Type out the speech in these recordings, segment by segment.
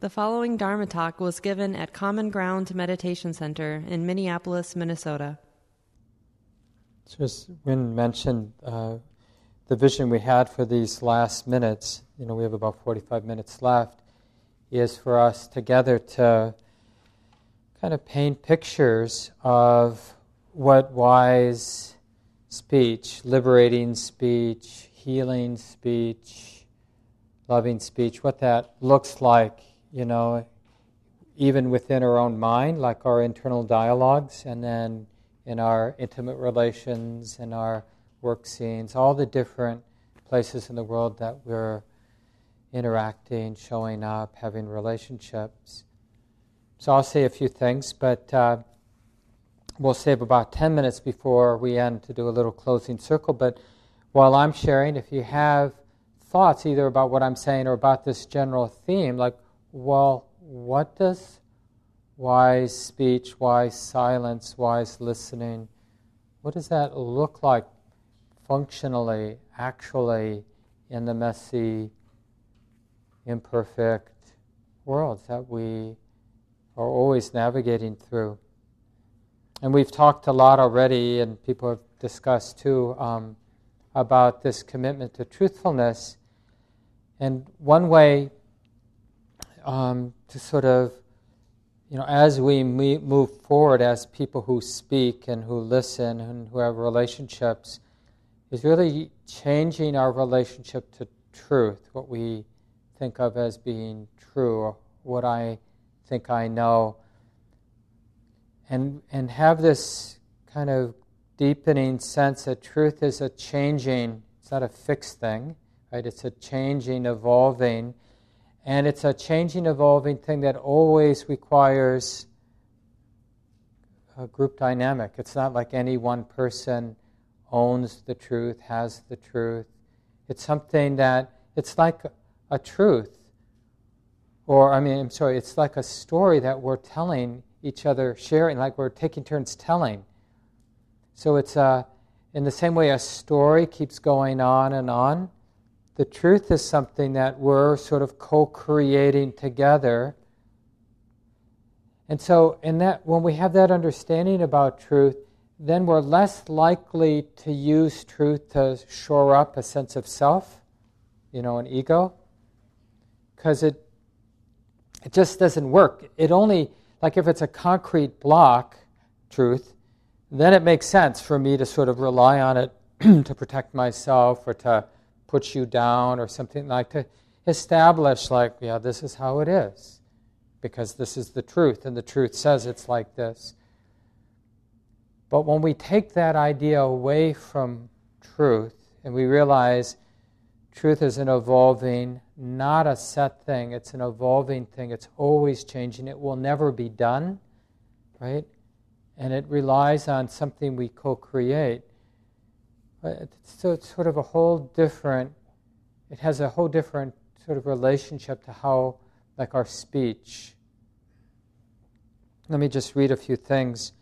The following Dharma talk was given at Common Ground Meditation Center in Minneapolis, Minnesota. So as Wynn mentioned, uh, the vision we had for these last minutes, you know, we have about 45 minutes left, is for us together to kind of paint pictures of what wise speech, liberating speech, healing speech, loving speech, what that looks like you know, even within our own mind, like our internal dialogues, and then in our intimate relations, in our work scenes, all the different places in the world that we're interacting, showing up, having relationships. So I'll say a few things, but uh, we'll save about 10 minutes before we end to do a little closing circle. But while I'm sharing, if you have thoughts either about what I'm saying or about this general theme, like well, what does wise speech, wise silence, wise listening, what does that look like functionally, actually, in the messy, imperfect world that we are always navigating through? And we've talked a lot already, and people have discussed too, um, about this commitment to truthfulness. And one way um, to sort of, you know, as we move forward as people who speak and who listen and who have relationships, is really changing our relationship to truth, what we think of as being true, what I think I know, and and have this kind of deepening sense that truth is a changing, it's not a fixed thing, right? It's a changing, evolving and it's a changing, evolving thing that always requires a group dynamic. It's not like any one person owns the truth, has the truth. It's something that, it's like a truth. Or, I mean, I'm sorry, it's like a story that we're telling each other, sharing, like we're taking turns telling. So it's a, in the same way a story keeps going on and on the truth is something that we're sort of co-creating together. And so in that when we have that understanding about truth, then we're less likely to use truth to shore up a sense of self, you know, an ego. Because it it just doesn't work. It only like if it's a concrete block, truth, then it makes sense for me to sort of rely on it to protect myself or to puts you down or something like to establish like yeah this is how it is. Because this is the truth and the truth says it's like this. But when we take that idea away from truth and we realize truth is an evolving not a set thing it's an evolving thing it's always changing it will never be done right? And it relies on something we co-create so it's sort of a whole different, it has a whole different sort of relationship to how, like our speech. Let me just read a few things.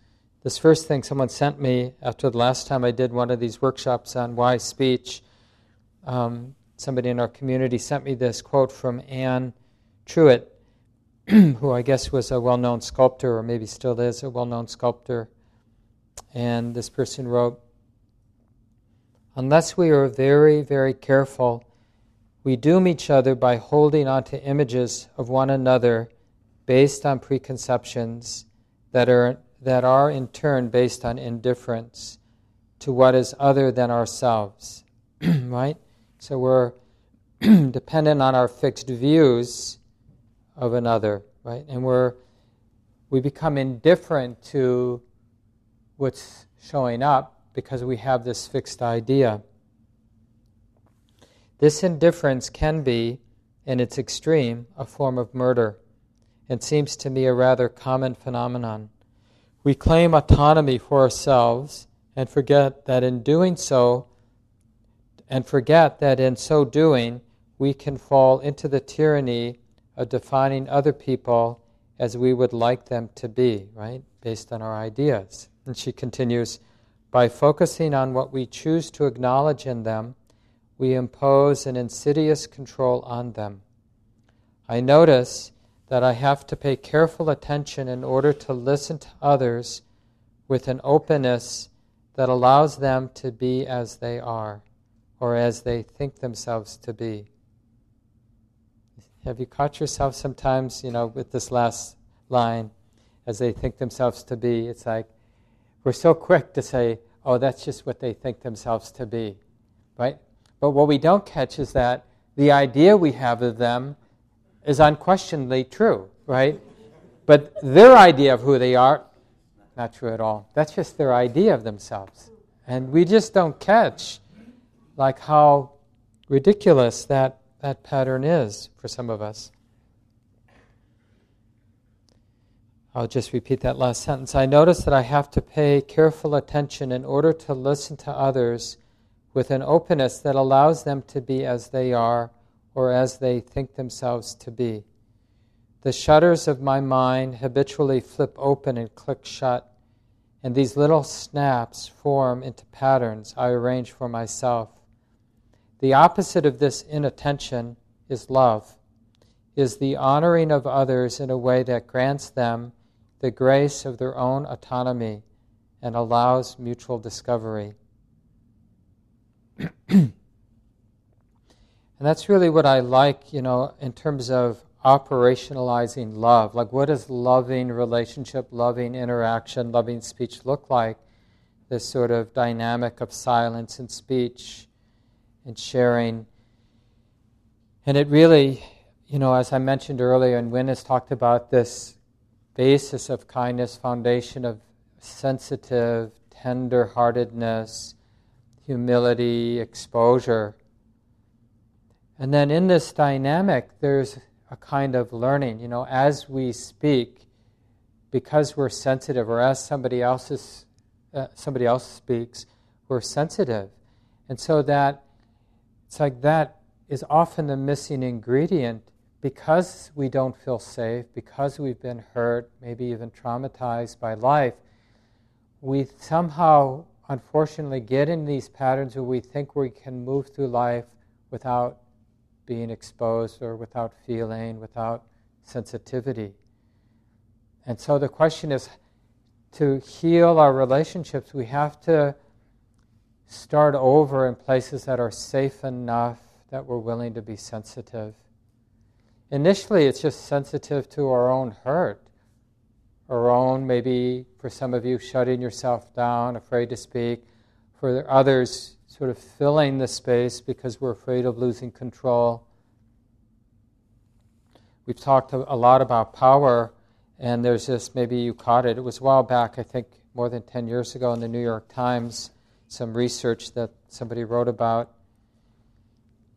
This first thing someone sent me after the last time I did one of these workshops on wise speech, um, somebody in our community sent me this quote from Anne Truitt, who I guess was a well known sculptor, or maybe still is a well known sculptor. And this person wrote, Unless we are very, very careful, we doom each other by holding on to images of one another based on preconceptions that are, that are in turn based on indifference to what is other than ourselves. right? So we're dependent on our fixed views of another, right? And we're we become indifferent to what's showing up because we have this fixed idea. This indifference can be, in its extreme, a form of murder, and seems to me a rather common phenomenon. We claim autonomy for ourselves and forget that in doing so, and forget that in so doing, we can fall into the tyranny of defining other people as we would like them to be, right? Based on our ideas. And she continues by focusing on what we choose to acknowledge in them, we impose an insidious control on them. I notice that I have to pay careful attention in order to listen to others with an openness that allows them to be as they are or as they think themselves to be. Have you caught yourself sometimes, you know, with this last line, as they think themselves to be? It's like we're so quick to say, oh, that's just what they think themselves to be, right? But what we don't catch is that the idea we have of them is unquestionably true, right? But their idea of who they are, not true at all. That's just their idea of themselves. And we just don't catch like how ridiculous that, that pattern is for some of us. I'll just repeat that last sentence. I notice that I have to pay careful attention in order to listen to others with an openness that allows them to be as they are or as they think themselves to be. The shutters of my mind habitually flip open and click shut, and these little snaps form into patterns I arrange for myself. The opposite of this inattention is love, is the honoring of others in a way that grants them the grace of their own autonomy and allows mutual discovery. and that's really what I like, you know, in terms of operationalizing love. Like, what does loving relationship, loving interaction, loving speech look like? This sort of dynamic of silence and speech and sharing. And it really, you know, as I mentioned earlier, and Wynn has talked about this basis of kindness, foundation of sensitive, tender heartedness, humility, exposure. And then in this dynamic, there's a kind of learning. You know, as we speak, because we're sensitive, or as somebody else is, uh, somebody else speaks, we're sensitive, and so that it's like that is often the missing ingredient because we don't feel safe, because we've been hurt, maybe even traumatized by life, we somehow, unfortunately, get in these patterns where we think we can move through life without being exposed or without feeling, without sensitivity. And so the question is to heal our relationships, we have to start over in places that are safe enough that we're willing to be sensitive. Initially, it's just sensitive to our own hurt, our own, maybe for some of you, shutting yourself down, afraid to speak, for others, sort of filling the space because we're afraid of losing control. We've talked a lot about power, and there's this, maybe you caught it, it was a while back, I think more than 10 years ago in the New York Times, some research that somebody wrote about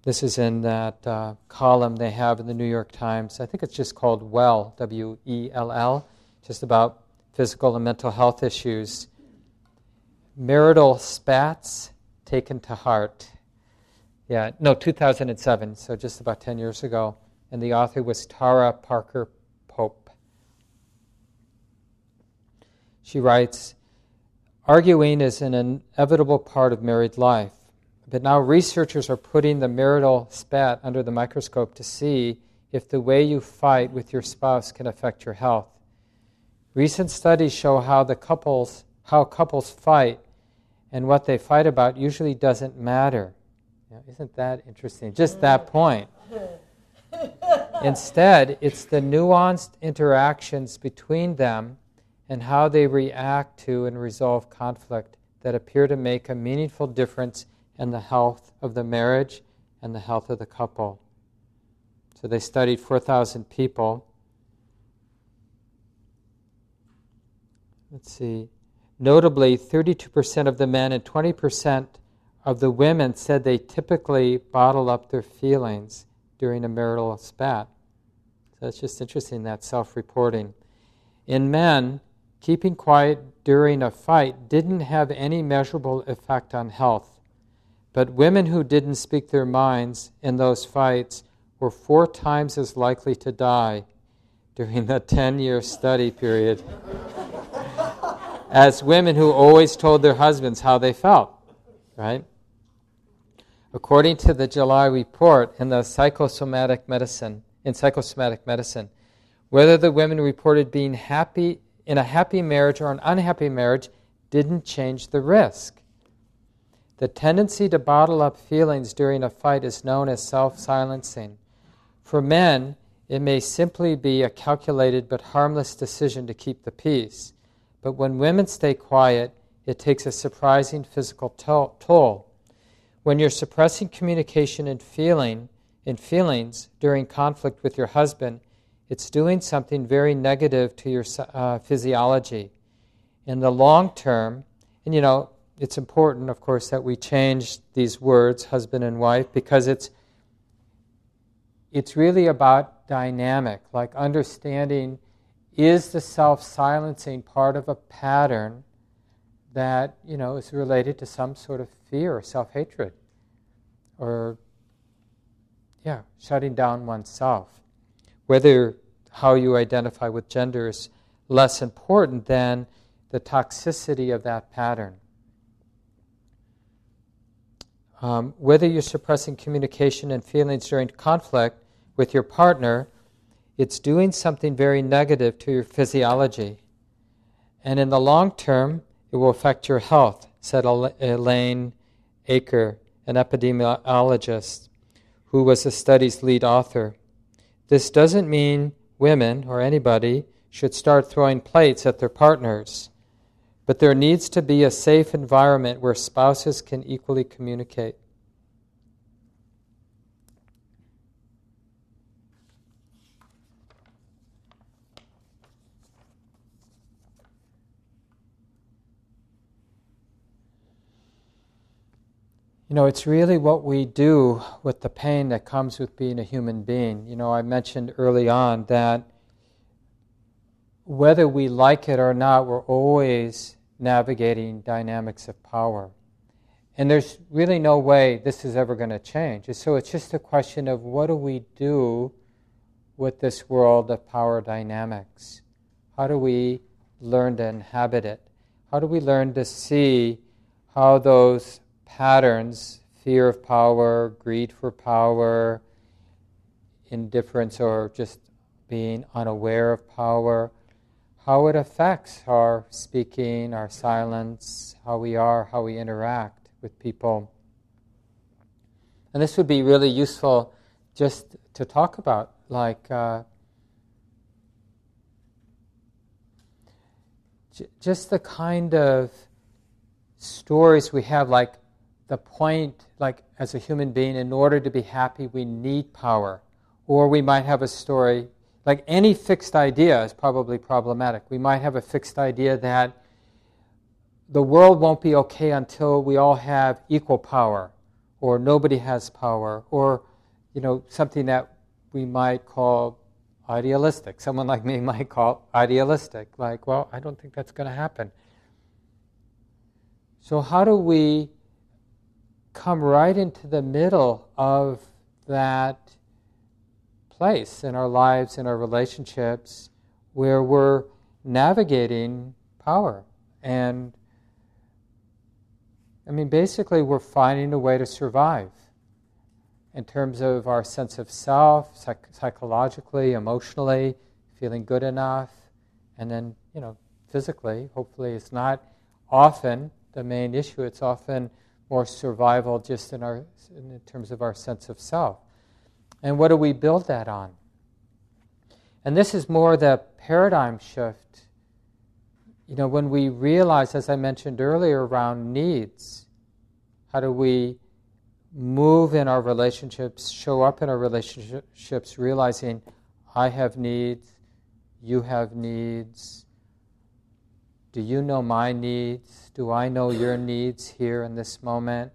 this is in that uh, column they have in the New York Times. I think it's just called WELL, W E L L, just about physical and mental health issues. Marital spats taken to heart. Yeah, no, 2007, so just about 10 years ago. And the author was Tara Parker Pope. She writes Arguing is an inevitable part of married life. But now researchers are putting the marital spat under the microscope to see if the way you fight with your spouse can affect your health. Recent studies show how the couples how couples fight and what they fight about usually doesn't matter. isn't that interesting? Just that point. Instead, it's the nuanced interactions between them and how they react to and resolve conflict that appear to make a meaningful difference and the health of the marriage and the health of the couple. So they studied 4,000 people. Let's see. Notably, 32% of the men and 20% of the women said they typically bottle up their feelings during a marital spat. So it's just interesting that self reporting. In men, keeping quiet during a fight didn't have any measurable effect on health. But women who didn't speak their minds in those fights were four times as likely to die during the 10 year study period as women who always told their husbands how they felt, right? According to the July report in the psychosomatic medicine, in psychosomatic medicine, Whether the women reported being happy in a happy marriage or an unhappy marriage didn't change the risk. The tendency to bottle up feelings during a fight is known as self silencing. For men, it may simply be a calculated but harmless decision to keep the peace. But when women stay quiet, it takes a surprising physical toll. When you're suppressing communication and feeling feelings during conflict with your husband, it's doing something very negative to your uh, physiology. In the long term, and you know, it's important, of course, that we change these words, husband and wife, because it's it's really about dynamic, like understanding is the self-silencing part of a pattern that you know is related to some sort of fear or self-hatred or yeah shutting down oneself. Whether how you identify with gender is less important than the toxicity of that pattern um, whether you're suppressing communication and feelings during conflict with your partner it's doing something very negative to your physiology and in the long term it will affect your health, said Elaine Eaker, an epidemiologist who was the study's lead author. This doesn't mean women or anybody should start throwing plates at their partners, but there needs to be a safe environment where spouses can equally communicate. You know, it's really what we do with the pain that comes with being a human being. You know, I mentioned early on that whether we like it or not, we're always navigating dynamics of power. And there's really no way this is ever going to change. And so it's just a question of what do we do with this world of power dynamics? How do we learn to inhabit it? How do we learn to see how those patterns fear of power, greed for power, indifference, or just being unaware of power, how it affects our speaking, our silence, how we are, how we interact with people. And this would be really useful just to talk about, like, uh, j- just the kind of stories we have, like the point, like as a human being, in order to be happy, we need power. Or we might have a story, like any fixed idea is probably problematic. We might have a fixed idea that the world won't be okay until we all have equal power, or nobody has power, or you know something that we might call idealistic. Someone like me might call idealistic. Like, well, I don't think that's going to happen. So how do we come right into the middle of that place in our lives, in our relationships, where we're navigating power. And I mean, basically, we're finding a way to survive in terms of our sense of self, psych- psychologically, emotionally, feeling good enough, and then, you know, physically. Hopefully, it's not often the main issue, it's often more survival just in, our, in terms of our sense of self. And what do we build that on? And this is more the paradigm shift. You know, when we realize, as I mentioned earlier, around needs, how do we move in our relationships, show up in our relationships, realizing I have needs, you have needs, do you know my needs? Do I know your needs here in this moment?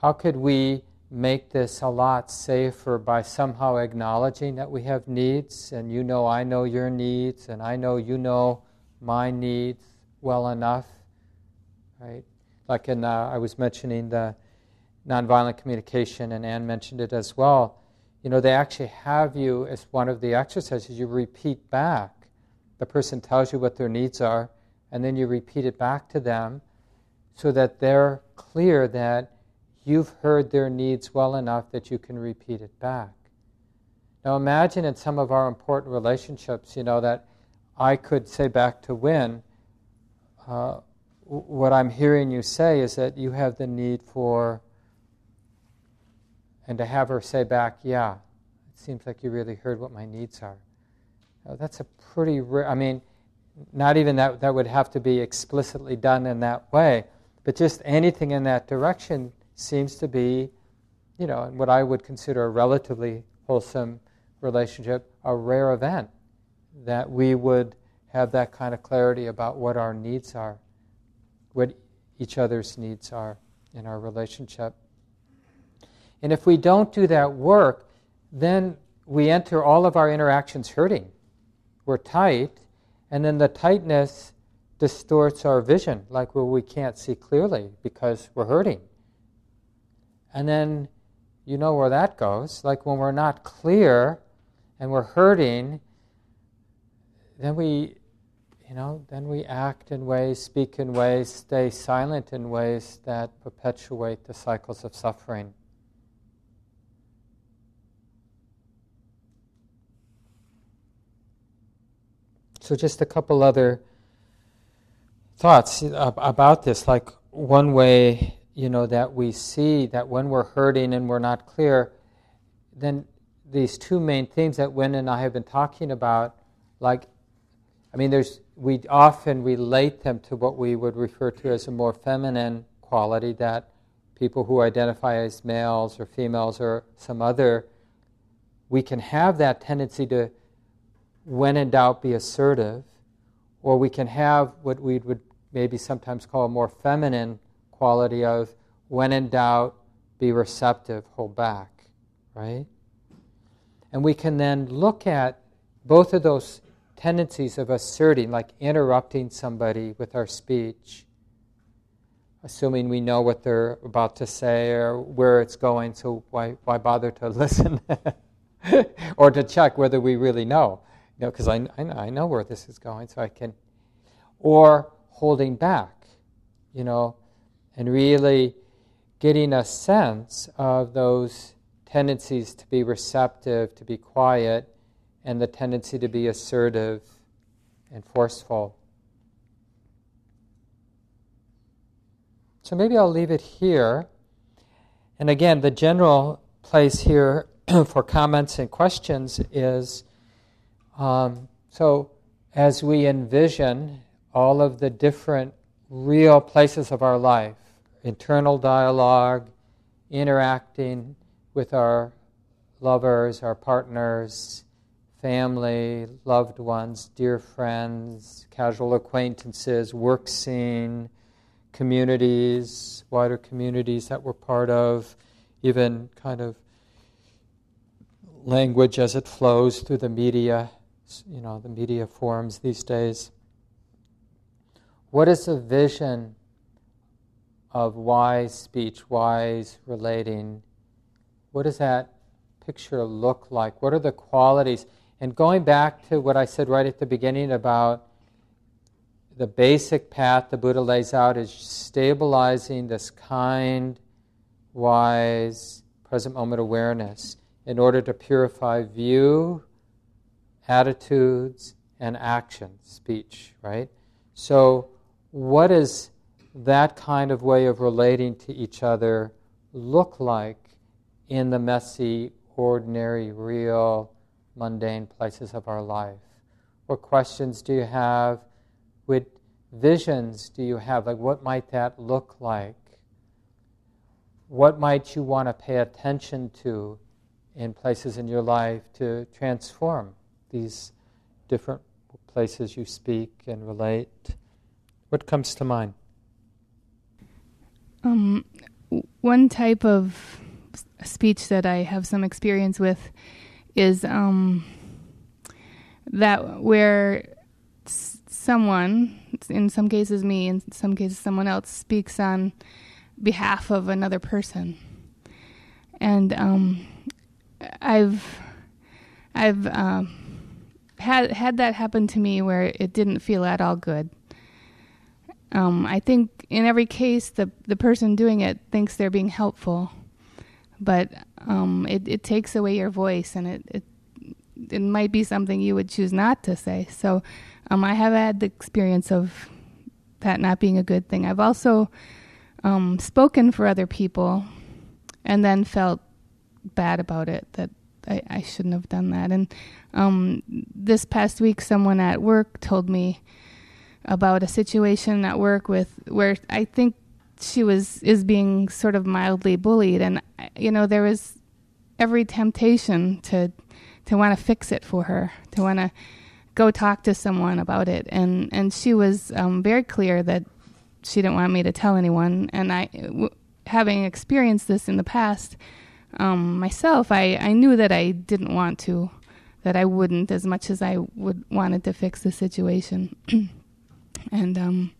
How could we make this a lot safer by somehow acknowledging that we have needs and you know I know your needs and I know you know my needs well enough? Right? Like in, uh, I was mentioning the nonviolent communication, and Anne mentioned it as well. You know, they actually have you as one of the exercises, you repeat back the person tells you what their needs are, and then you repeat it back to them so that they're clear that you've heard their needs well enough that you can repeat it back. Now imagine in some of our important relationships, you know, that I could say back to Wynn, uh, what I'm hearing you say is that you have the need for, and to have her say back, yeah, it seems like you really heard what my needs are. Now, that's a pretty rare, I mean, not even that, that would have to be explicitly done in that way, but just anything in that direction seems to be, you know, what I would consider a relatively wholesome relationship, a rare event that we would have that kind of clarity about what our needs are, what each other's needs are in our relationship. And if we don't do that work, then we enter all of our interactions hurting. We're tight, and then the tightness distorts our vision, like where we can't see clearly because we're hurting. And then you know where that goes. Like when we're not clear and we're hurting, then we, you know, then we act in ways, speak in ways, stay silent in ways that perpetuate the cycles of suffering. So, just a couple other thoughts about this. Like, one way, you know, that we see that when we're hurting and we're not clear, then these two main themes that Wynn and I have been talking about, like, I mean, there's, we often relate them to what we would refer to as a more feminine quality that people who identify as males or females or some other, we can have that tendency to when in doubt, be assertive, or we can have what we would maybe sometimes call a more feminine quality of when in doubt, be receptive, hold back, right? And we can then look at both of those tendencies of asserting, like interrupting somebody with our speech, assuming we know what they're about to say or where it's going, so why, why bother to listen? or to check whether we really know know, because I, I, I know where this is going, so I can, or holding back, you know, and really getting a sense of those tendencies to be receptive, to be quiet, and the tendency to be assertive and forceful. So maybe I'll leave it here. And again, the general place here for comments and questions is um, so, as we envision all of the different real places of our life, internal dialogue, interacting with our lovers, our partners, family, loved ones, dear friends, casual acquaintances, work scene, communities, wider communities that we're part of, even kind of language as it flows through the media you know, the media forms these days. What is the vision of wise speech, wise relating? What does that picture look like? What are the qualities? And going back to what I said right at the beginning about the basic path the Buddha lays out is stabilizing this kind, wise, present moment awareness in order to purify view, attitudes, and action, speech, right? So, what does that kind of way of relating to each other look like in the messy, ordinary, real, mundane places of our life? What questions do you have? What visions do you have? Like, what might that look like? What might you want to pay attention to in places in your life to transform? these different places you speak and relate? What comes to mind? Um, one type of speech that I have some experience with is um, that where someone, in some cases me, in some cases someone else, speaks on behalf of another person, and um, I've I've um, had had that happen to me where it didn't feel at all good. Um, I think in every case, the the person doing it thinks they're being helpful, but um, it it takes away your voice and it, it it might be something you would choose not to say. So um, I have had the experience of that not being a good thing. I've also um, spoken for other people and then felt bad about it that I, I shouldn't have done that. And um, this past week, someone at work told me about a situation at work with where I think she was is being sort of mildly bullied, and you know there was every temptation to to want to fix it for her, to want to go talk to someone about it, and and she was um, very clear that she didn't want me to tell anyone, and I, w- having experienced this in the past um, myself, I I knew that I didn't want to, that I wouldn't as much as I would wanted to fix the situation, and um,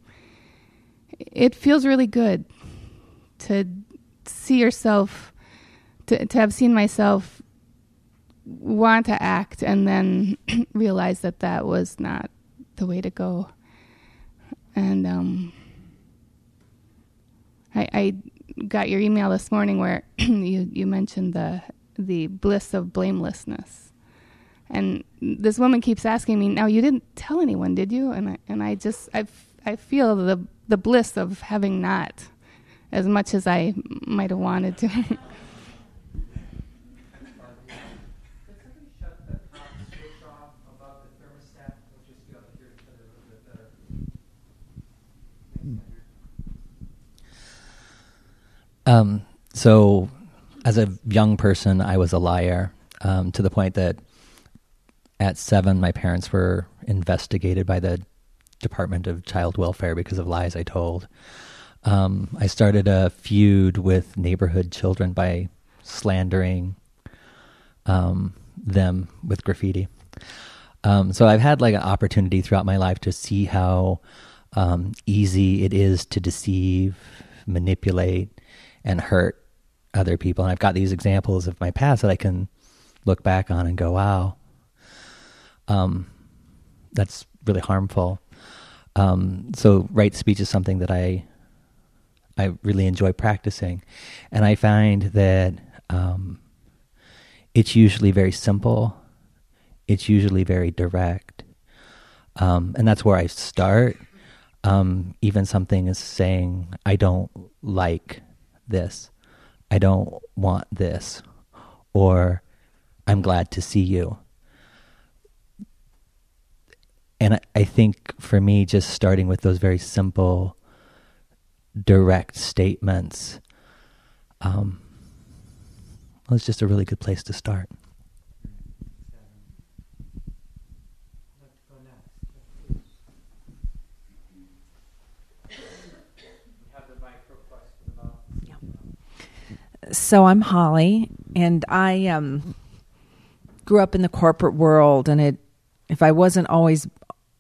it feels really good to see yourself to to have seen myself want to act and then realize that that was not the way to go. And um, I, I got your email this morning where you you mentioned the the bliss of blamelessness and this woman keeps asking me now you didn't tell anyone did you? And I, and I just I, I feel the the bliss of having not as much as I might have wanted to. Um, so, as a young person, I was a liar um, to the point that at seven, my parents were investigated by the Department of Child Welfare because of lies I told. Um, I started a feud with neighborhood children by slandering um, them with graffiti. Um, so I've had like an opportunity throughout my life to see how um, easy it is to deceive, manipulate, and hurt other people. And I've got these examples of my past that I can look back on and go, wow, um, that's really harmful. Um, so right speech is something that I I really enjoy practicing, and I find that um, it's usually very simple. It's usually very direct, um, and that's where I start. Um, even something is saying, "I don't like this. I don't want this. Or I'm glad to see you. And I think for me, just starting with those very simple, direct statements um, was just a really good place to start. So I'm Holly, and I um, grew up in the corporate world, and it if I wasn't always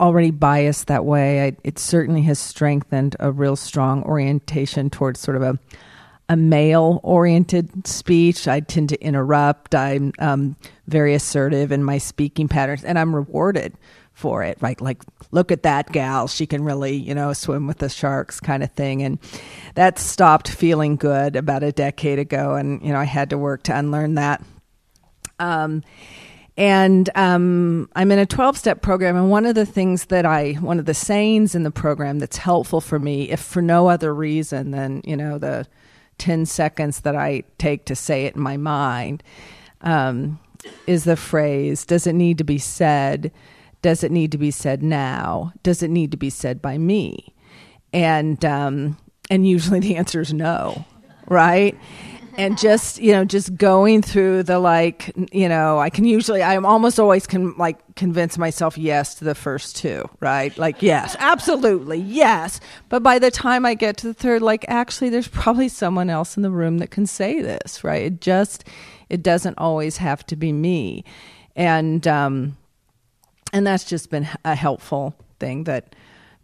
already biased that way, I, it certainly has strengthened a real strong orientation towards sort of a a male oriented speech. I tend to interrupt. I'm um, very assertive in my speaking patterns, and I'm rewarded for it. Right, like look at that gal; she can really, you know, swim with the sharks, kind of thing. And that stopped feeling good about a decade ago, and you know, I had to work to unlearn that. Um, and um, I'm in a 12 step program. And one of the things that I, one of the sayings in the program that's helpful for me, if for no other reason than, you know, the 10 seconds that I take to say it in my mind, um, is the phrase, does it need to be said? Does it need to be said now? Does it need to be said by me? And, um, and usually the answer is no, right? And just you know just going through the like you know i can usually i'm almost always can like convince myself yes to the first two right? Like yes absolutely yes. But by the time i get to the third like actually there's probably someone else in the room that can say this right? It just it doesn't always have to be me. And um and that's just been a helpful thing that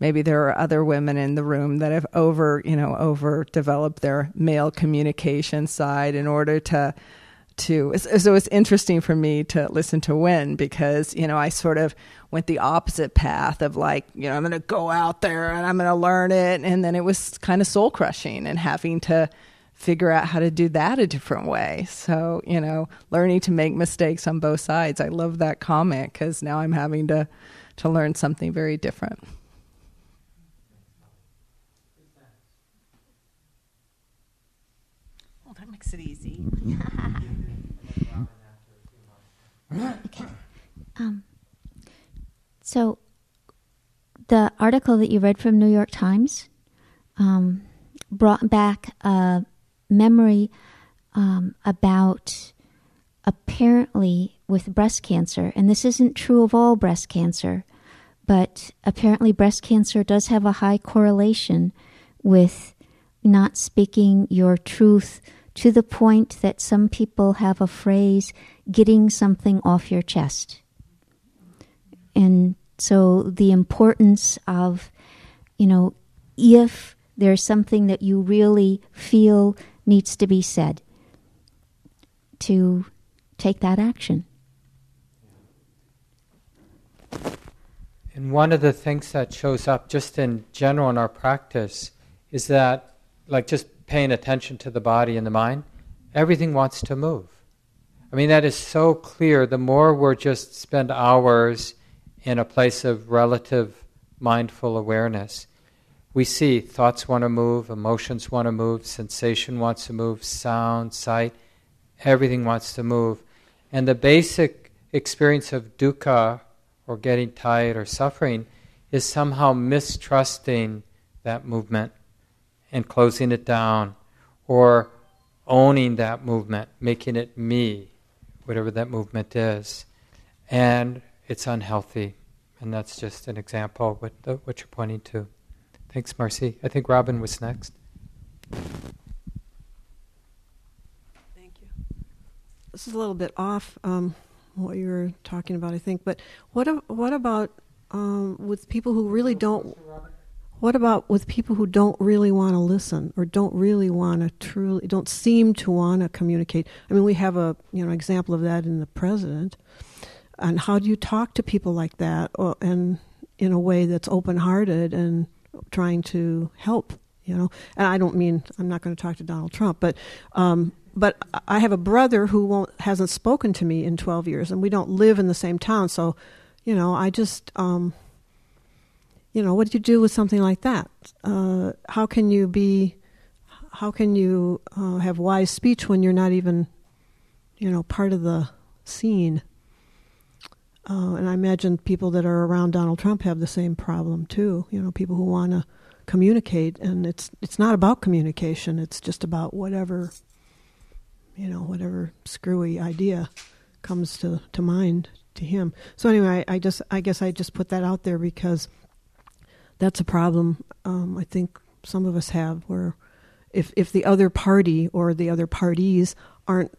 maybe there are other women in the room that have over you know over developed their male communication side in order to to so it's interesting for me to listen to Wynn because you know I sort of went the opposite path of like you know I'm going to go out there and I'm going to learn it and then it was kind of soul crushing and having to figure out how to do that a different way. So, you know, learning to make mistakes on both sides. I love that comment because now I'm having to, to learn something very different. Well, that makes it easy. okay. Um, so, the article that you read from New York Times um, brought back a memory um, about apparently with breast cancer, and this isn't true of all breast cancer, but apparently breast cancer does have a high correlation with not speaking your truth to the point that some people have a phrase getting something off your chest. And so the importance of, you know, if there's something that you really feel needs to be said, to take that action. And one of the things that shows up just in general in our practice is that, like just paying attention to the body and the mind, everything wants to move. I mean, that is so clear. The more we're just spend hours in a place of relative mindful awareness, we see thoughts want to move, emotions want to move, sensation wants to move, sound, sight, everything wants to move. And the basic experience of dukkha, or getting tired or suffering, is somehow mistrusting that movement and closing it down, or owning that movement, making it me, whatever that movement is. And it's unhealthy. And that's just an example of what, the, what you're pointing to. Thanks, Marcy. I think Robin was next. Thank you. This is a little bit off um, what you were talking about, I think. But what what about um, with people who really don't? What about with people who don't really want to listen or don't really want to truly don't seem to want to communicate? I mean, we have a you know example of that in the president. And how do you talk to people like that, or, and in a way that's open-hearted and trying to help? You know, and I don't mean I'm not going to talk to Donald Trump, but um, but I have a brother who hasn't spoken to me in 12 years, and we don't live in the same town. So, you know, I just, um, you know, what do you do with something like that? Uh, how can you be, how can you uh, have wise speech when you're not even, you know, part of the scene? Uh, and I imagine people that are around Donald Trump have the same problem too. You know, people who want to communicate, and it's it's not about communication. It's just about whatever, you know, whatever screwy idea comes to to mind to him. So anyway, I, I just I guess I just put that out there because that's a problem. Um, I think some of us have where if if the other party or the other parties aren't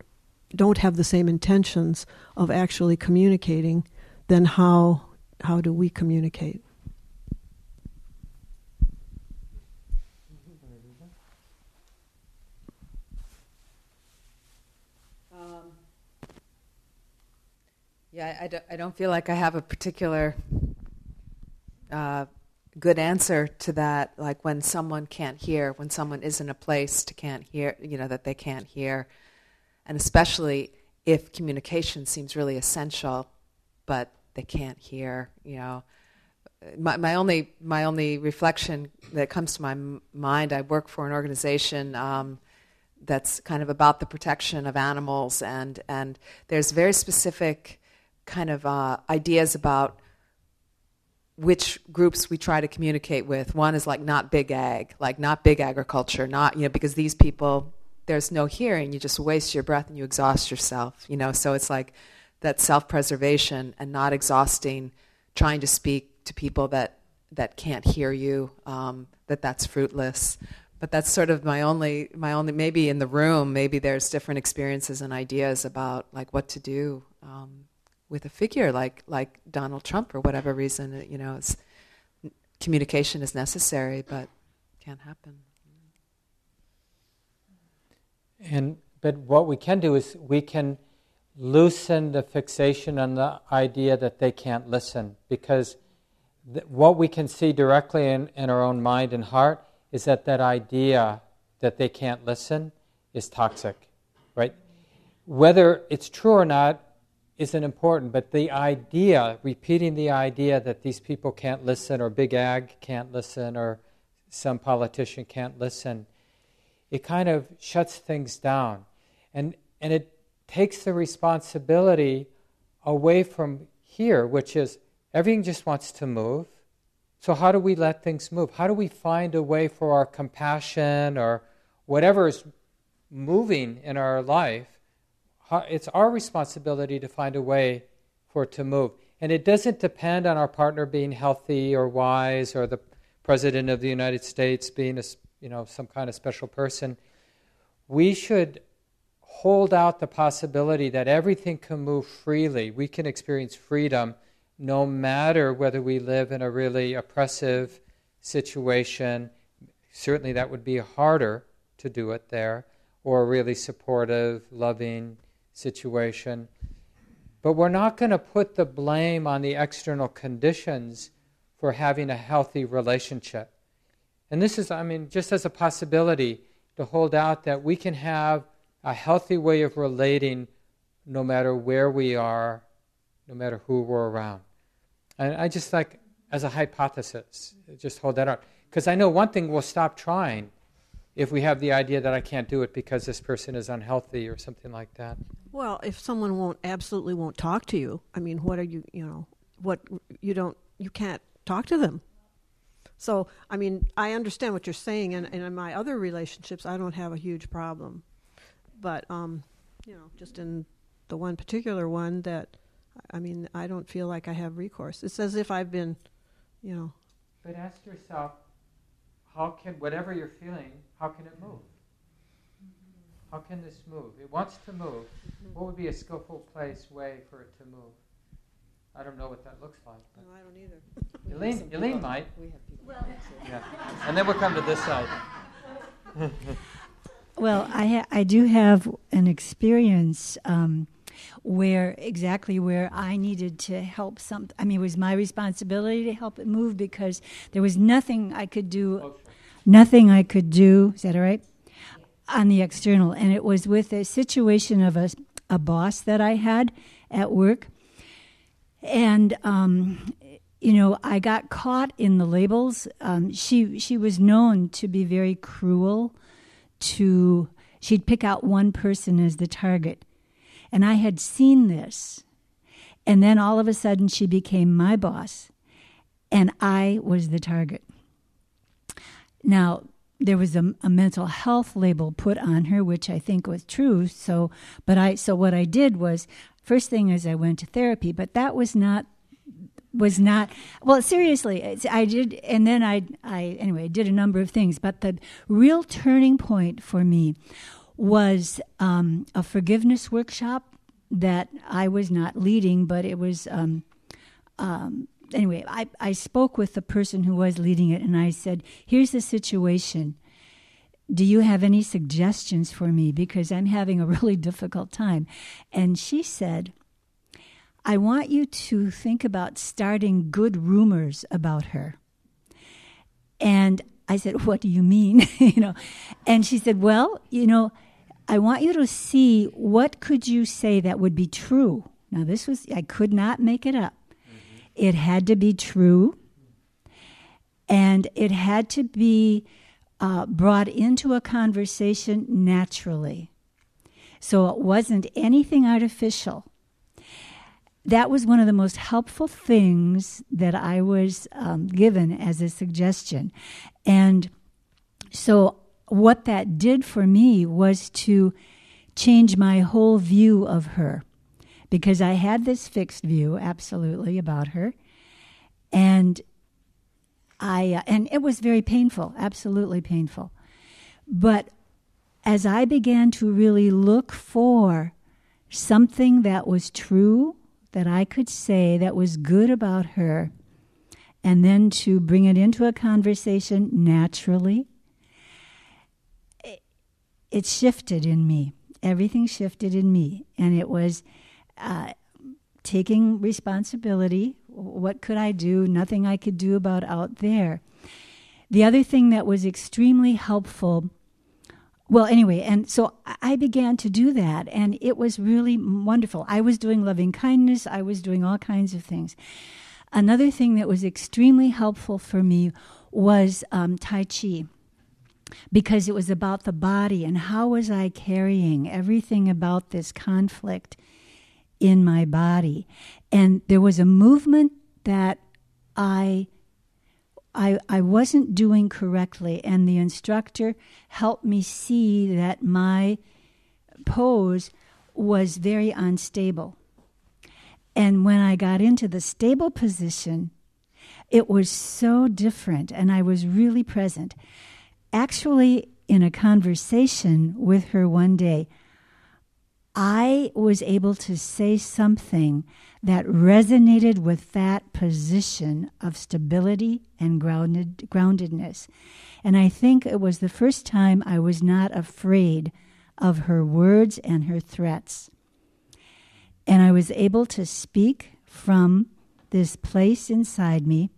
don't have the same intentions of actually communicating then how how do we communicate? Um, yeah, I don't, I don't feel like I have a particular uh, good answer to that. Like when someone can't hear, when someone is in a place to can't hear, you know, that they can't hear, and especially if communication seems really essential, but they can't hear. You know, my my only my only reflection that comes to my m- mind. I work for an organization. Um, that's kind of about the protection of animals, and and there's very specific kind of uh, ideas about which groups we try to communicate with. One is like not big ag, like not big agriculture, not you know because these people there's no hearing, you just waste your breath and you exhaust yourself, you know. So it's like that self-preservation and not exhausting trying to speak to people that that can't hear you um, that that's fruitless but that's sort of my only my only maybe in the room maybe there's different experiences and ideas about like what to do um, with a figure like like Donald Trump for whatever reason you know communication is necessary but can't happen and but what we can do is we can loosen the fixation on the idea that they can't listen. Because th- what we can see directly in, in our own mind and heart is that that idea that they can't listen is toxic, right? Whether it's true or not isn't important, but the idea, repeating the idea that these people can't listen, or Big Ag can't listen, or some politician can't listen, it kind of shuts things down. And, and it takes the responsibility away from here, which is everything just wants to move. So, how do we let things move? How do we find a way for our compassion or whatever is moving in our life? It's our responsibility to find a way for it to move. And it doesn't depend on our partner being healthy or wise or the president of the United States being a, you know, some kind of special person. We should hold out the possibility that everything can move freely. We can experience freedom no matter whether we live in a really oppressive situation. Certainly, that would be harder to do it there, or a really supportive, loving situation. But we're not going to put the blame on the external conditions for having a healthy relationship. And this is, I mean, just as a possibility to hold out that we can have a healthy way of relating no matter where we are, no matter who we're around. And I just like, as a hypothesis, just hold that out. Because I know one thing we'll stop trying if we have the idea that I can't do it because this person is unhealthy or something like that. Well, if someone won't absolutely won't talk to you, I mean, what are you, you know, what you don't, you can't talk to them. So, I mean, I understand what you're saying, and, and in my other relationships, I don't have a huge problem but um, you know, just in the one particular one that, I mean, I don't feel like I have recourse. It's as if I've been, you know. But ask yourself, how can whatever you're feeling, how can it move? How can this move? It wants to move. What would be a skillful place way for it to move? I don't know what that looks like. No, I don't either. Elaine, Elaine might. We have Well, yeah. And then we'll come to this side. Well, I ha- I do have an experience um, where exactly where I needed to help some. I mean, it was my responsibility to help it move because there was nothing I could do, nothing I could do. Is that all right? On the external, and it was with a situation of a a boss that I had at work, and um, you know, I got caught in the labels. Um, she she was known to be very cruel to, she'd pick out one person as the target. And I had seen this. And then all of a sudden, she became my boss, and I was the target. Now, there was a, a, mental health label put on her, which I think was true. So, but I, so what I did was, first thing is I went to therapy, but that was not was not well seriously i did and then i i anyway did a number of things but the real turning point for me was um, a forgiveness workshop that i was not leading but it was um, um, anyway I, I spoke with the person who was leading it and i said here's the situation do you have any suggestions for me because i'm having a really difficult time and she said I want you to think about starting good rumors about her. And I said, What do you mean? you know, and she said, Well, you know, I want you to see what could you say that would be true. Now this was I could not make it up. Mm-hmm. It had to be true. And it had to be uh, brought into a conversation naturally. So it wasn't anything artificial that was one of the most helpful things that I was um, given as a suggestion. And so, what that did for me was to change my whole view of her because I had this fixed view, absolutely, about her. And I, uh, and it was very painful, absolutely painful. But as I began to really look for something that was true that I could say that was good about her, and then to bring it into a conversation naturally, it, shifted in me. Everything shifted in me. And it was uh, taking responsibility. What could I do? Nothing I could do about out there. The other thing that was extremely helpful well, anyway, and so I began to do that, and it was really wonderful. I was doing loving kindness, I was doing all kinds of things. Another thing that was extremely helpful for me was um, Tai Chi because it was about the body and how was I carrying everything about this conflict in my body. And there was a movement that I I, I wasn't doing correctly, and the instructor helped me see that my pose was very unstable. And when I got into the stable position, it was so different, and I was really present. Actually, in a conversation with her one day, I was able to say something that resonated with that position of stability and grounded, groundedness. And I think it was the first time I was not afraid of her words and her threats. And I was able to speak from this place inside me.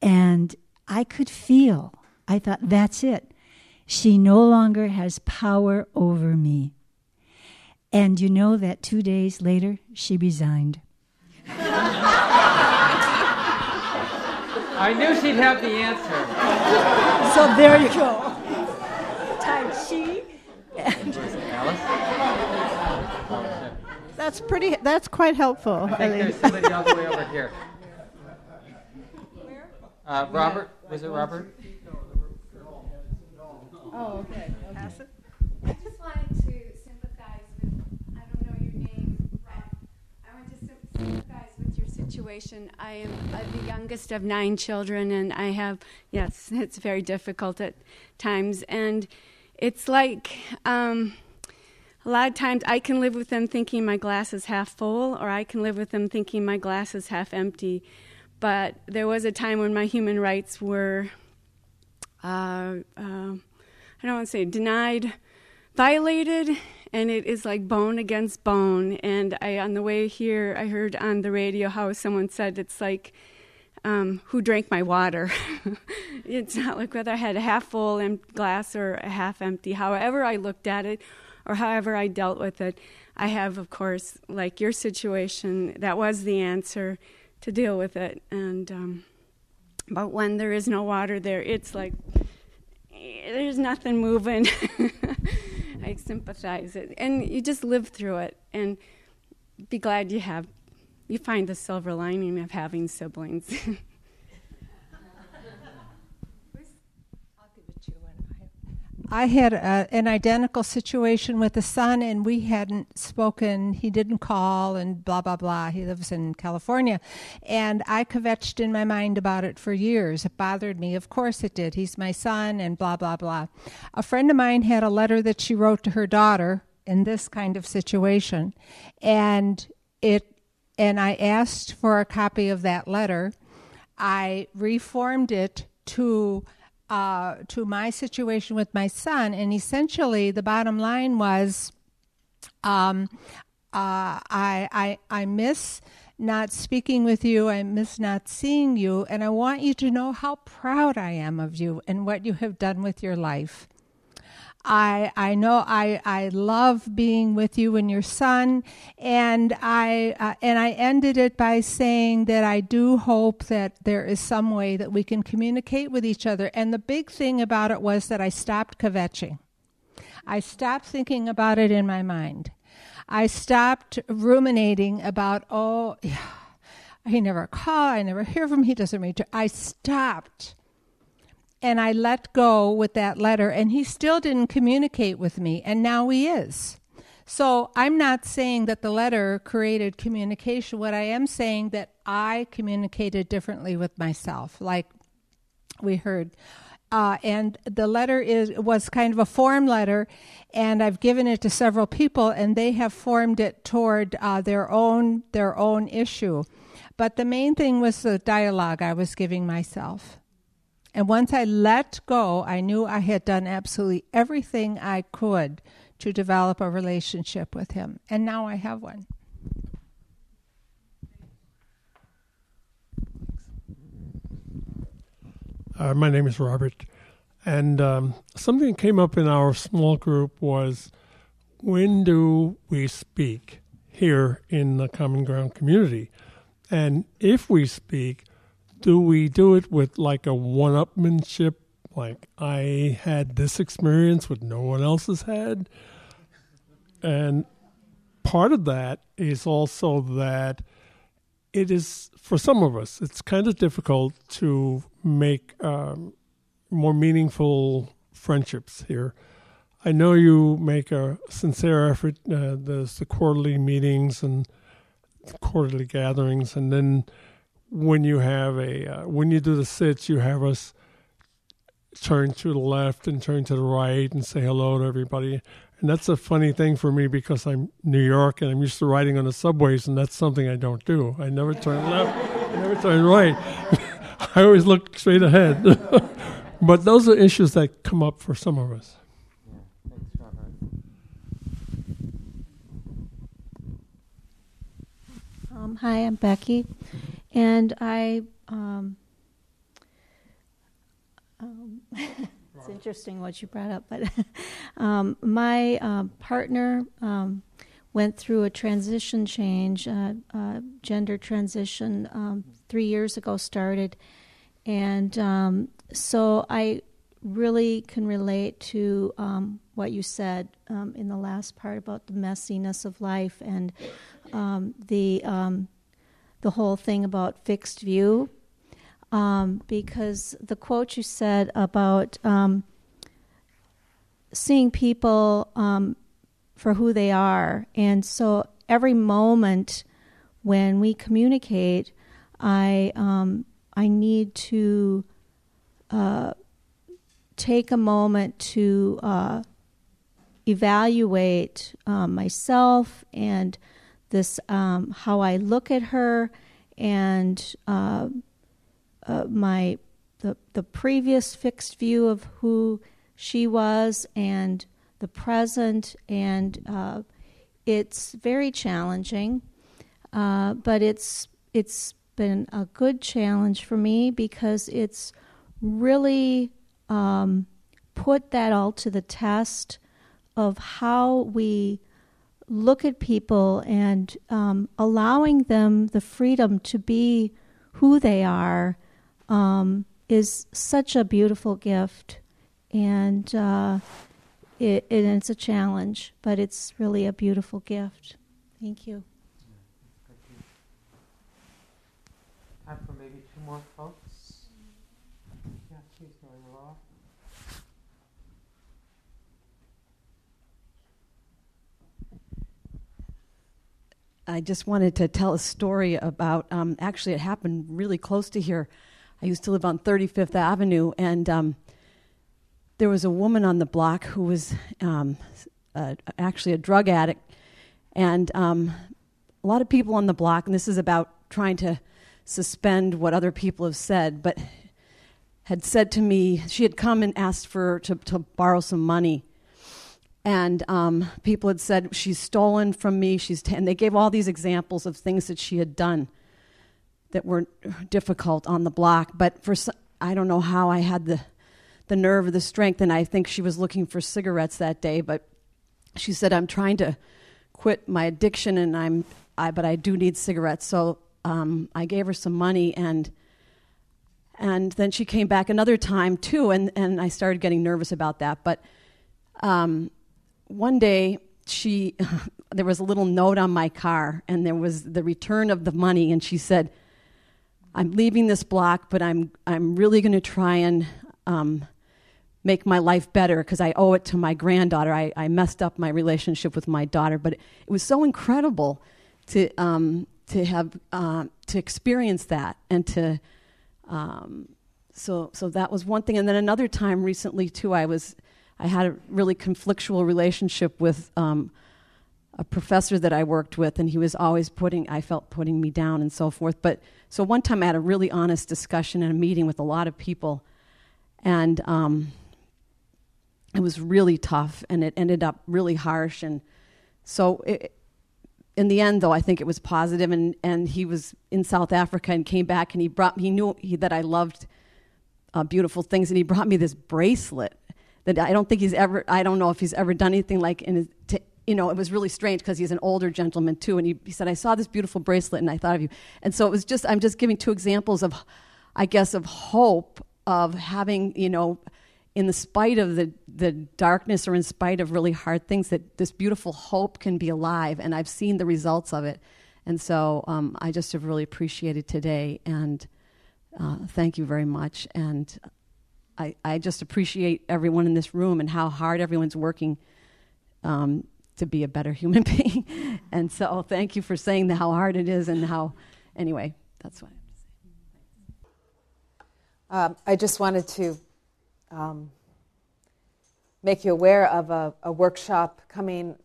And I could feel, I thought, that's it. She no longer has power over me. And you know that two days later, she resigned. I knew she'd have the answer. So there you go. Tai Chi. Alice? That's pretty. That's quite helpful. I think there's somebody all the way over here. Where? Uh, Robert? Was it Robert? Oh, okay. Pass it. I just wanted to sympathize with, I don't know your name, but I want to sympathize with your situation. I am uh, the youngest of nine children, and I have, yes, it's very difficult at times. And it's like, um, a lot of times I can live with them thinking my glass is half full, or I can live with them thinking my glass is half empty. But there was a time when my human rights were, uh, uh, I don't want to say denied, violated, and it is like bone against bone. And I, on the way here, I heard on the radio how someone said it's like, um, who drank my water? it's not like whether I had a half full glass or a half empty. However, I looked at it or however I dealt with it, I have, of course, like your situation, that was the answer to deal with it. And um, but when there is no water there, it's like there's nothing moving. I sympathize it, and you just live through it, and be glad you have. You find the silver lining of having siblings. I had a, an identical situation with a son, and we hadn't spoken. He didn't call, and blah, blah, blah. He lives in California. And I kvetched in my mind about it for years. It bothered me. Of course it did. He's my son, and blah, blah, blah. A friend of mine had a letter that she wrote to her daughter in this kind of situation. And it and I asked for a copy of that letter. I reformed it to uh, to my situation with my son, and essentially the bottom line was, um, uh, I, I I miss not speaking with you. I miss not seeing you, and I want you to know how proud I am of you and what you have done with your life. I I know I I love being with you and your son, and I uh, and I ended it by saying that I do hope that there is some way that we can communicate with each other. And the big thing about it was that I stopped kvetching. I stopped thinking about it in my mind. I stopped ruminating about oh. Yeah, he never call. I never hear from him. He doesn't return. I stopped and I let go with that letter, and he still didn't communicate with me, and now he is. So I'm not saying that the letter created communication. What I am saying that I communicated differently with myself, like we heard. Uh, and the letter is was kind of a form letter, and I've given it to several people, and they have formed it toward uh, their own their own issue. But the main thing was the dialogue I was giving myself. And once I let go, I knew I had done absolutely everything I could to develop a relationship with him. And now I have one. Uh, my name is Robert. And um, something that came up in our small group was when do we speak here in the Common Ground community? And if we speak, do we do it with like a one upmanship? Like, I had this experience what no one else has had. And part of that is also that it is, for some of us, it's kind of difficult to make um, more meaningful friendships here. I know you make a sincere effort. Uh, there's the quarterly meetings and quarterly gatherings, and then when you have a uh, when you do the sits, you have us turn to the left and turn to the right and say hello to everybody. And that's a funny thing for me because I'm New York and I'm used to riding on the subways, and that's something I don't do. I never turn left, I never turn right. I always look straight ahead. but those are issues that come up for some of us. Um, hi, I'm Becky, and I. Um, um, it's interesting what you brought up, but um, my uh, partner um, went through a transition change, uh, uh, gender transition, um, three years ago started, and um, so I really can relate to um, what you said um, in the last part about the messiness of life and um, the um, the whole thing about fixed view, um, because the quote you said about um, seeing people for who they are, and so every moment when we communicate, I I need to uh, take a moment to uh, evaluate um, myself and this um, how I look at her and uh, uh, my the the previous fixed view of who she was and the present and uh, it's very challenging, uh, but it's it's been a good challenge for me because it's really um, put that all to the test of how we look at people and um, allowing them the freedom to be who they are um, is such a beautiful gift. And uh, it, it, it's a challenge, but it's really a beautiful gift. Thank you. Time for maybe two more folks. I just wanted to tell a story about. Um, actually, it happened really close to here. I used to live on 35th Avenue, and um, there was a woman on the block who was um, uh, actually a drug addict, and um, a lot of people on the block. And this is about trying to suspend what other people have said, but had said to me she had come and asked for to, to borrow some money and um, people had said she's stolen from me. She's t-, and they gave all these examples of things that she had done that were difficult on the block. But for i don't know how i had the the nerve or the strength and i think she was looking for cigarettes that day but she said i'm trying to quit my addiction and i'm I, but i do need cigarettes. So um, i gave her some money and and then she came back another time too and, and i started getting nervous about that. But um, one day she there was a little note on my car and there was the return of the money and she said i'm leaving this block but i'm i'm really going to try and um, make my life better because i owe it to my granddaughter. I, I messed up my relationship with my daughter but it, it was so incredible to um, to have uh, to experience that and to um, so so that was one thing. And then another time recently too i was I had a really conflictual relationship with um, a professor that I worked with, and he was always putting, I felt, putting me down and so forth. But so one time I had a really honest discussion in a meeting with a lot of people, and um, it was really tough, and it ended up really harsh. And so it, in the end, though, I think it was positive, and, and he was in South Africa and came back, and he brought he knew he, that I loved uh, beautiful things, and he brought me this bracelet that I don't think he's ever. I don't know if he's ever done anything like in his. T- you know, it was really strange because he's an older gentleman too, and he, he said, "I saw this beautiful bracelet, and I thought of you." And so it was just. I'm just giving two examples of, I guess, of hope of having you know in the spite of the, the darkness or in spite of really hard things, that this beautiful hope can be alive. And I've seen the results of it. And so um, I just have really appreciated today. And uh, thank you very much. And I, I just appreciate everyone in this room and how hard everyone's working um, to be a better human being. and so thank you for saying how hard it is and how, anyway, that's what I have to say. Um, I just wanted to um, make you aware of a, a workshop coming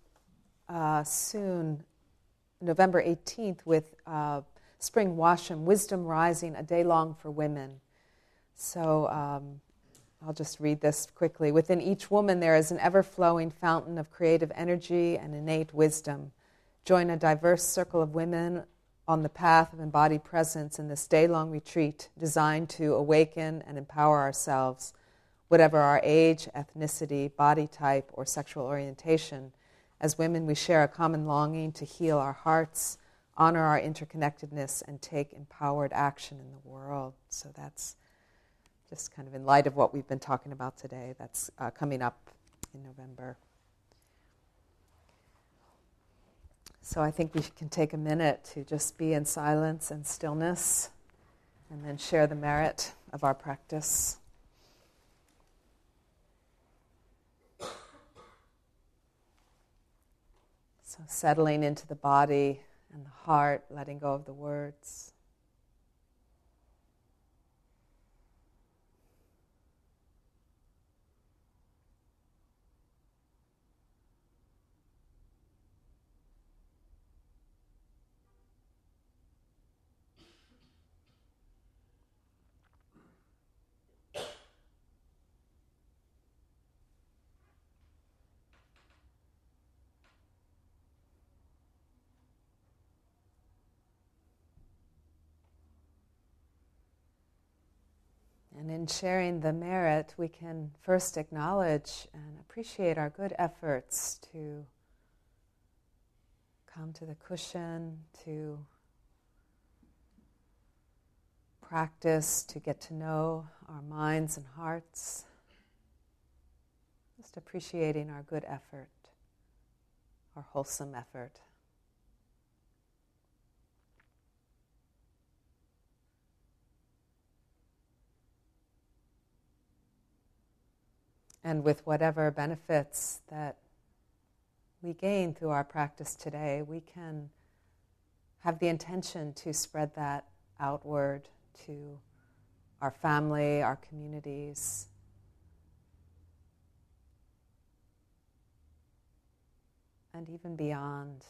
uh, soon, November 18th, with uh, Spring Washam, Wisdom Rising, a day long for women. So um, I'll just read this quickly. Within each woman, there is an ever flowing fountain of creative energy and innate wisdom. Join a diverse circle of women on the path of embodied presence in this day long retreat designed to awaken and empower ourselves whatever our age, ethnicity, body type, or sexual orientation. As women, we share a common longing to heal our hearts, honor our interconnectedness, and take empowered action in the world. So that's just kind of in light of what we've been talking about today. That's uh, coming up in November. So I think we can take a minute to just be in silence and stillness and then share the merit of our practice. So, settling into the body and the heart, letting go of the words. And in sharing the merit, we can first acknowledge and appreciate our good efforts to come to the cushion, to practice, to get to know our minds and hearts. Just appreciating our good effort, our wholesome effort. And with whatever benefits that we gain through our practice today, we can have the intention to spread that outward to our family, our communities. And even beyond.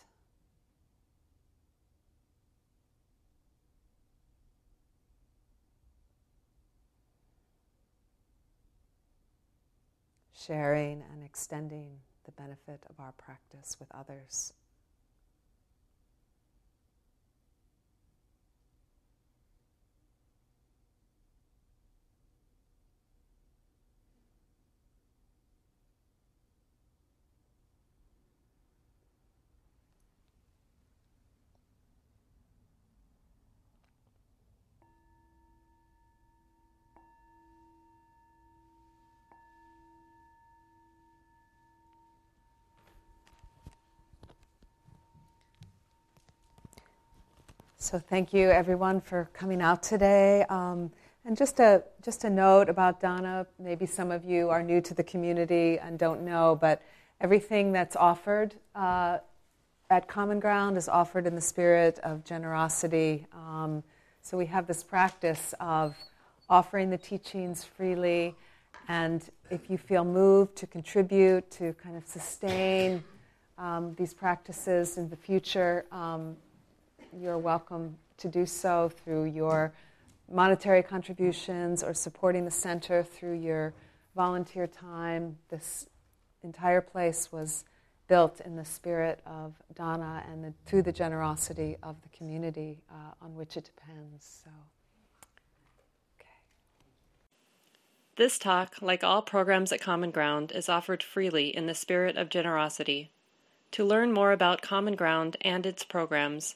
Sharing and extending the benefit of our practice with others. So thank you everyone for coming out today. Um, and just a just a note about dana. Maybe some of you are new to the community and don't know, but everything that's offered uh, at Common Ground is offered in the spirit of generosity. Um, so we have this practice of offering the teachings freely, and if you feel moved to contribute to kind of sustain um, these practices in the future. Um, you're welcome to do so through your monetary contributions or supporting the center through your volunteer time. This entire place was built in the spirit of dana and the, through the generosity of the community uh, on which it depends. So. This talk, like all programs at Common Ground, is offered freely in the spirit of generosity. To learn more about Common Ground and its programs,